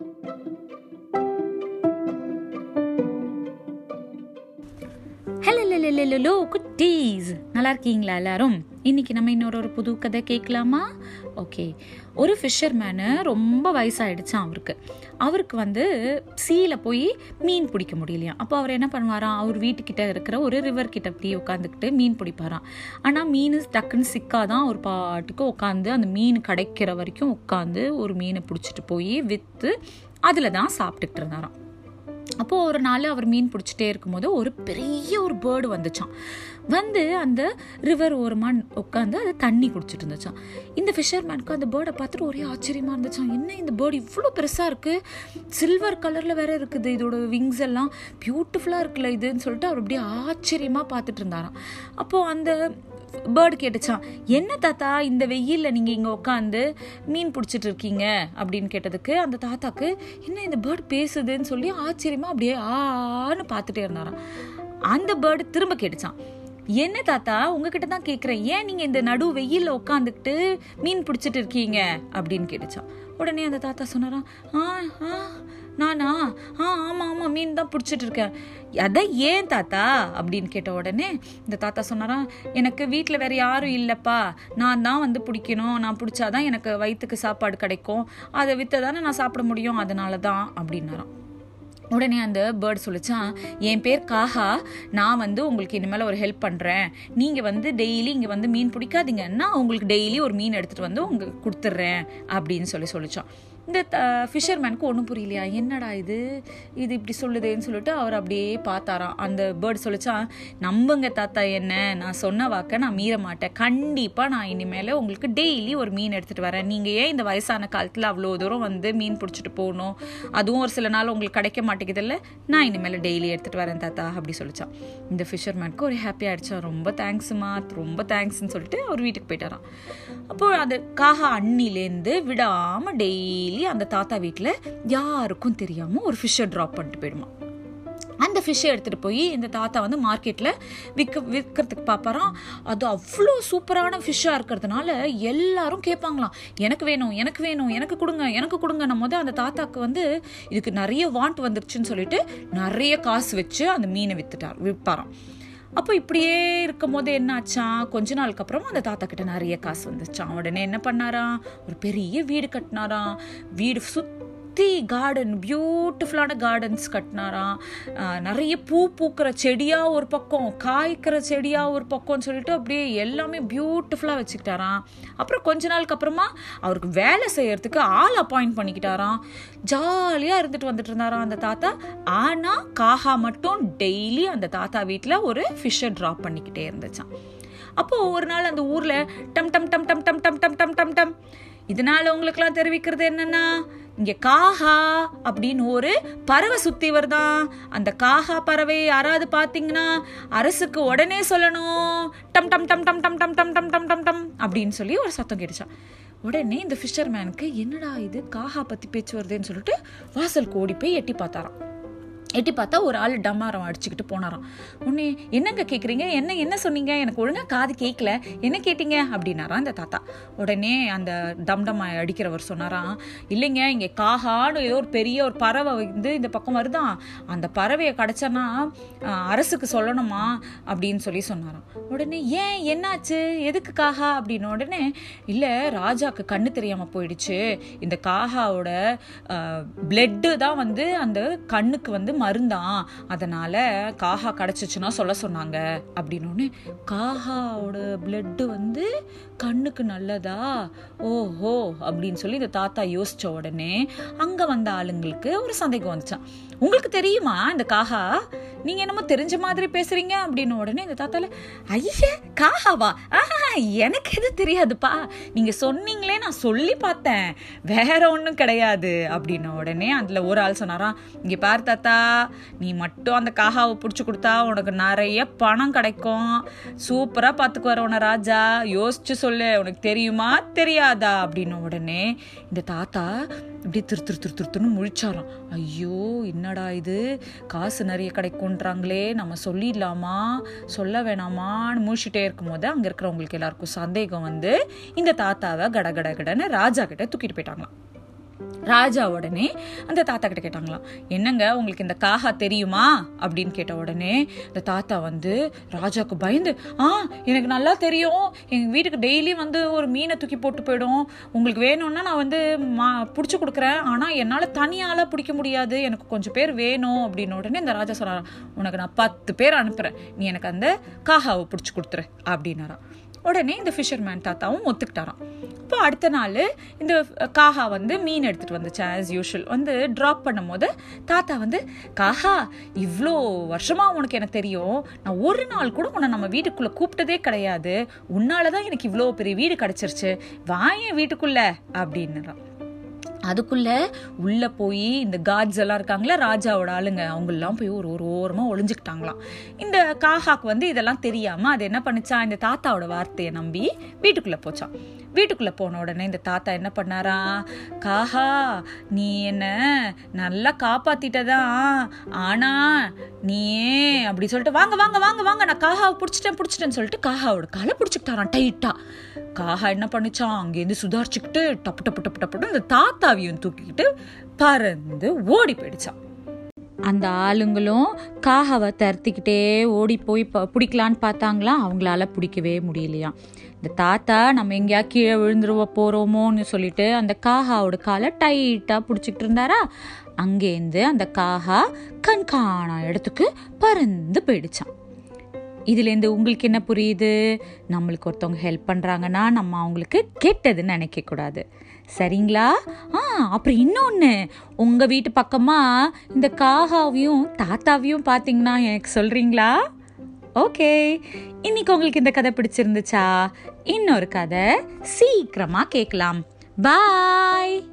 thank you hello குட்டீஸ். நல்லா இருக்கீங்களா எல்லாரும்? இன்னைக்கு நம்ம இன்னொரு ஒரு புது கதை கேட்கலாமா? ஓகே. ஒரு ஃபிஷர்மேனு ரொம்ப வயசாயிடுச்சான் அவருக்கு. அவருக்கு வந்து சீல போய் மீன் பிடிக்க முடியலையா? அப்போ அவர் என்ன பண்ணுவாராம்? அவர் வீட்டுக்கிட்ட இருக்கிற ஒரு ரிவர் கிட்ட அப்படியே உட்காந்துக்கிட்டு மீன் பிடிப்பாராம். ஆனால் மீன் டக்குன்னு சிக்காதான் ஒரு பாட்டுக்கு உட்காந்து அந்த மீன் கிடைக்கிற வரைக்கும் உட்காந்து ஒரு மீனை பிடிச்சிட்டு போய் விற்று அதில் தான் சாப்பிட்டுக்கிட்டு இருந்தாராம். அப்போது ஒரு நாள் அவர் மீன் பிடிச்சிட்டே இருக்கும்போது ஒரு பெரிய ஒரு பேர்டு வந்துச்சான் வந்து அந்த ரிவர் ஓரமாக உட்காந்து அது தண்ணி குடிச்சிட்டு இருந்துச்சான் இந்த ஃபிஷர்மேனுக்கு அந்த பேர்டை பார்த்துட்டு ஒரே ஆச்சரியமாக இருந்துச்சான் என்ன இந்த பேர்டு இவ்வளோ பெருசாக இருக்குது சில்வர் கலரில் வேற இருக்குது. இதோட விங்ஸ் எல்லாம் பியூட்டிஃபுல்லாக இருக்குல்ல இதுன்னு சொல்லிட்டு அவர் அப்படியே ஆச்சரியமாக பார்த்துட்டு இருந்தாராம். அப்போது அந்த பேர்டு கேட்டுச்சான் என்ன தாத்தா இந்த வெயிலில் நீங்கள் இங்கே உட்காந்து மீன் பிடிச்சிட்டு இருக்கீங்க அப்படின்னு கேட்டதுக்கு அந்த தாத்தாக்கு என்ன இந்த பேர்டு பேசுதுன்னு சொல்லி ஆச்சரியமாக அப்படியே ஆன்னு பார்த்துட்டே இருந்தாராம். அந்த பேர்டு திரும்ப கேட்டுச்சான் என்ன தாத்தா உங்ககிட்ட தான் கேட்குறேன் ஏன் நீங்கள் இந்த நடு வெயிலில் உட்காந்துக்கிட்டு மீன் பிடிச்சிட்டு இருக்கீங்க அப்படின்னு கேட்டுச்சான் உடனே அந்த தாத்தா சொன்னாராம் ஆ ஆ நானா? ஆ ஆமாம் ஆமாம் மீன் தான் பிடிச்சிட்டு இருக்கேன் அதான் ஏன் தாத்தா? அப்படின்னு கேட்ட உடனே இந்த தாத்தா சொன்னாராம் எனக்கு வீட்டில் வேறு யாரும் இல்லைப்பா. நான் தான் வந்து பிடிக்கணும். நான் பிடிச்சாதான் எனக்கு வயிற்றுக்கு சாப்பாடு கிடைக்கும். அதை விற்று தானே நான் சாப்பிட முடியும். அதனால தான் அப்படின்னாராம். உடனே அந்த பேர்ட் சொல்லிச்சான் என் பேர் காஹா. நான் வந்து உங்களுக்கு இனிமேல் ஒரு ஹெல்ப் பண்ணுறேன் நீங்கள் வந்து டெய்லி இங்கே வந்து மீன் பிடிக்காதீங்கன்னா உங்களுக்கு டெய்லி ஒரு மீன் எடுத்துகிட்டு வந்து உங்களுக்கு கொடுத்துட்றேன் அப்படின்னு சொல்லி சொல்லிச்சான் இந்த ஃபிஷர்மேனுக்கு ஒன்றும் புரியலையா? என்னடா இது? இது இப்படி சொல்லுதேன்னு சொல்லிட்டு அவர் அப்படியே பார்த்தாராம். அந்த பேர்ட் சொல்லிச்சான் நம்புங்க தாத்தா என்ன? நான் சொன்ன வாக்க நான் மீற மாட்டேன். கண்டிப்பாக நான் இனிமேல் உங்களுக்கு டெய்லி ஒரு மீன் எடுத்துகிட்டு வரேன். நீங்கள் ஏன் இந்த வயசான காலத்தில் அவ்வளோ தூரம் வந்து மீன் பிடிச்சிட்டு போகணும்? அதுவும் ஒரு சில நாள் உங்களுக்கு கிடைக்க மாட்டேங்குதுல்ல? நான் இனிமேல் டெய்லி எடுத்துகிட்டு வரேன் தாத்தா அப்படி சொல்லிச்சான் இந்த ஃபிஷர்மேனுக்கு ஒரு ஹாப்பி ஆகிடுச்சா ரொம்ப தேங்க்ஸுமா ரொம்ப தேங்க்ஸ்ன்னு சொல்லிட்டு அவர் வீட்டுக்கு போயிட்டாராம். அப்போ அது காகா அண்ணிலேருந்து விடாமல் டெய்லி அந்த தாத்தா வீட்டில் யாருக்கும் தெரியாமல் ஒரு ஃபிஷ்ஷை ட்ராப் பண்ணிட்டு போயிடுமா. அந்த ஃபிஷ்ஷை எடுத்துகிட்டு போய் இந்த தாத்தா வந்து மார்க்கெட்டில் விற்க விற்கிறதுக்கு பார்ப்பாராம் அது அவ்வளோ சூப்பரான ஃபிஷ்ஷாக இருக்கிறதுனால எல்லாரும் கேட்பாங்களாம் எனக்கு வேணும் எனக்கு வேணும் எனக்கு கொடுங்க எனக்கு கொடுங்க நம்ம வந்து அந்த தாத்தாக்கு வந்து இதுக்கு நிறைய வாண்ட் வந்துருச்சுன்னு சொல்லிட்டு நிறைய காசு வச்சு அந்த மீனை வித்துட்டார் விற்பாராம் அப்போ இப்படியே இருக்கும் போது என்னாச்சான் கொஞ்ச நாளுக்கு அப்புறம் அந்த தாத்தா கிட்ட நிறைய காசு வந்துச்சான் உடனே என்ன பண்ணாராம் ஒரு பெரிய வீடு கட்டினாராம் வீடு சுற்றி கார்டன் பியூட்டிஃபுல்லான கார்டன்ஸ் கட்டினாராம். நிறைய பூ பூக்கிற செடியாக ஒரு பக்கம் காய்க்கிற செடியாக ஒரு பக்கம்னு சொல்லிட்டு அப்படியே எல்லாமே பியூட்டிஃபுல்லாக வச்சுக்கிட்டாராம். அப்புறம் கொஞ்ச நாளுக்கு அப்புறமா அவருக்கு வேலை செய்யறதுக்கு ஆள் அப்பாயிண்ட் பண்ணிக்கிட்டாராம். ஜாலியாக இருந்துட்டு வந்துட்டு இருந்தாராம் அந்த தாத்தா. ஆனால் காஹா மட்டும் டெய்லி அந்த தாத்தா வீட்டில் ஒரு ஃபிஷ்ஷை ட்ராப் பண்ணிக்கிட்டே இருந்துச்சான் அப்போது ஒரு நாள் அந்த ஊரில் டம் டம் டம் டம் டம் டம் டம் டம் டம் டம். இதனால உங்களுக்குலாம் தெரிவிக்கிறது என்னன்னா இங்க காஹா அப்படின்னு ஒரு பறவை சுத்தி வருதான் அந்த காஹா பறவை யாராவது பாத்தீங்கன்னா அரசுக்கு உடனே சொல்லணும். டம் டம் டம் டம் டம் டம் டம் டம் டம் டம் டம் அப்படின்னு சொல்லி ஒரு சத்தம் கேட்டுச்சான் உடனே இந்த ஃபிஷர்மேனுக்கு என்னடா இது? காஹா பத்தி பேச்சு வருதுன்னு சொல்லிட்டு வாசலுக்கு ஓடி போய் எட்டி பார்த்தாராம். எட்டி பார்த்தா ஒரு ஆள் டம்மாரம் அடிச்சுக்கிட்டு போனாராம். உடனே என்னங்க கேட்குறீங்க என்ன என்ன சொன்னீங்க? எனக்கு ஒழுங்காக காது கேட்கல என்ன கேட்டீங்க? அப்படின்னாராம் அந்த தாத்தா. உடனே அந்த டம் டம்மா அடிக்கிறவர் சொன்னாராம் இல்லைங்க இங்கே காகான்னு ஏதோ ஒரு பெரிய ஒரு பறவை வந்து இந்த பக்கம் வருதான் அந்த பறவையை கிடச்சனா அரசுக்கு சொல்லணுமா? அப்படின்னு சொல்லி சொன்னாராம். உடனே ஏன்? என்னாச்சு? எதுக்கு காகா? அப்படின்னு உடனே இல்லை ராஜாக்கு கண்ணு தெரியாமல் போயிடுச்சு. இந்த காகாவோட பிளட்டு தான் வந்து அந்த கண்ணுக்கு வந்து மருந்தான். அதனால காஹா கிடச்சிச்சுன்னா சொல்ல சொன்னாங்க. அப்படின்னு காஹாவோட பிளட்டு வந்து கண்ணுக்கு நல்லதா? ஓஹோ அப்படின்னு சொல்லி இந்த தாத்தா யோசிச்ச உடனே அங்க வந்த ஆளுங்களுக்கு ஒரு சந்தேகம் வந்துச்சான் உங்களுக்கு தெரியுமா இந்த காஹா நீங்க என்னமோ தெரிஞ்ச மாதிரி பேசுறீங்க அப்படின்னு உடனே இந்த தாத்தால ஐய காஹாவா ஆஹா எனக்கு எது தெரியாதுப்பா. நீங்க சொன்னீங்களே நான் சொல்லி பார்த்தேன். வேற ஒன்றும் கிடையாது. அப்படின்ன உடனே அதுல ஒரு ஆள் சொன்னாராம் இங்க பார் தாத்தா நீ மட்டும் அந்த காஹாவை பிடிச்சி கொடுத்தா உனக்கு நிறைய பணம் கிடைக்கும். சூப்பரா பார்த்துக்குவார் உன ராஜா. யோசிச்சு சொல்லு உனக்கு தெரியுமா தெரியாதா? அப்படின்ன உடனே இந்த தாத்தா இப்படி திரு திரு திரு திருத்துன்னு முழிச்சாராம். ஐயோ என்னடா இது? காசு நிறைய கிடைக்கும்ன்றாங்களே நம்ம சொல்லிடலாமா? சொல்ல வேணாமான்னு முழிச்சிட்டே இருக்கும்போது அங்கே இருக்கிறவங்களுக்கு எல்லாருக்கும் சந்தேகம் வந்து இந்த தாத்தாவை கட கட கடன்னு ராஜா கிட்ட தூக்கிட்டு போயிட்டாங்களாம். ராஜா உடனே அந்த தாத்தா கிட்ட கேட்டாங்களாம் என்னங்க உங்களுக்கு இந்த காகா தெரியுமா? அப்படின்னு கேட்ட உடனே இந்த தாத்தா வந்து ராஜாவுக்கு பயந்து ஆ எனக்கு நல்லா தெரியும். எங்கள் வீட்டுக்கு டெய்லி வந்து ஒரு மீனை தூக்கி போட்டு போயிடும். உங்களுக்கு வேணும்னா நான் வந்து மா பிடிச்சி கொடுக்குறேன். ஆனால் என்னால் தனியால் பிடிக்க முடியாது. எனக்கு கொஞ்சம் பேர் வேணும். அப்படின்னு உடனே இந்த ராஜா சொன்னாராம் உனக்கு நான் பத்து பேர் அனுப்புகிறேன் நீ எனக்கு அந்த காகாவை பிடிச்சி கொடுத்துரு. அப்படின்னாரான் உடனே இந்த ஃபிஷர்மேன் தாத்தாவும் ஒத்துக்கிட்டாராம். இப்போ அடுத்த நாள் இந்த காஹா வந்து மீன் எடுத்துகிட்டு வந்துச்சு ஆஸ் யூஷுவல் வந்து ட்ராப் பண்ணும்போது தாத்தா வந்து காஹா இவ்வளோ வருஷமாக உனக்கு எனக்கு தெரியும். நான் ஒரு நாள் கூட உன்னை நம்ம வீட்டுக்குள்ளே கூப்பிட்டதே கிடையாது. உன்னால தான் எனக்கு இவ்வளோ பெரிய வீடு கிடச்சிருச்சு. வாயன் வீட்டுக்குள்ளே அப்படின்னுறான். அதுக்குள்ள உள்ள போய் இந்த காட்ஸ் எல்லாம் இருக்காங்களா ராஜாவோட ஆளுங்க அவங்கெல்லாம் போய் ஒரு ஒரு ஓரமா ஒளிஞ்சுக்கிட்டாங்களாம். இந்த காஹாக்கு வந்து இதெல்லாம் தெரியாம அது என்ன பண்ணுச்சா இந்த தாத்தாவோட வார்த்தையை நம்பி வீட்டுக்குள்ள போச்சான் வீட்டுக்குள்ளே போன உடனே இந்த தாத்தா என்ன பண்ணாரா? காஹா நீ என்ன நல்லா காப்பாத்திட்டதான். ஆனா நீயே அப்படி சொல்லிட்டு வாங்க வாங்க வாங்க வாங்க நான் காஹாவை பிடிச்சிட்டேன் பிடிச்சிட்டேன்னு சொல்லிட்டு காஹாவோட காலை பிடிச்சிக்கிட்டாரான் டைட்டாக காஹா என்ன பண்ணுச்சான் அங்கேருந்து சுதாரிச்சுக்கிட்டு டப்பு டப்பு டப்பு டப்பு இந்த தாத்தாவையும் தூக்கிக்கிட்டு பறந்து ஓடி போயிடுச்சான் அந்த ஆளுங்களும் காகாவை தருத்திக்கிட்டே ஓடி போய் பிடிக்கலான்னு பார்த்தாங்களா? அவங்களால பிடிக்கவே முடியலையா இந்த தாத்தா நம்ம எங்கேயா கீழே விழுந்துருவ போகிறோமோன்னு சொல்லிட்டு அந்த காகாவோட காலை டைட்டாக பிடிச்சிக்கிட்டு இருந்தாரா? அங்கேருந்து அந்த காகா கண்காணா இடத்துக்கு பறந்து போயிடுச்சான் இதுலேருந்து உங்களுக்கு என்ன புரியுது? நம்மளுக்கு ஒருத்தவங்க ஹெல்ப் பண்ணுறாங்கன்னா நம்ம அவங்களுக்கு கெட்டதுன்னு நினைக்கக்கூடாது. சரிங்களா? ஆ அப்புறம் இன்னொன்று உங்கள் வீட்டு பக்கமாக இந்த காகாவையும் தாத்தாவையும் பார்த்தீங்கன்னா எனக்கு சொல்கிறீங்களா ஓகே. இன்னைக்கு உங்களுக்கு இந்த கதை பிடிச்சிருந்துச்சா? இன்னொரு கதை சீக்கிரமாக கேட்கலாம். பாய்.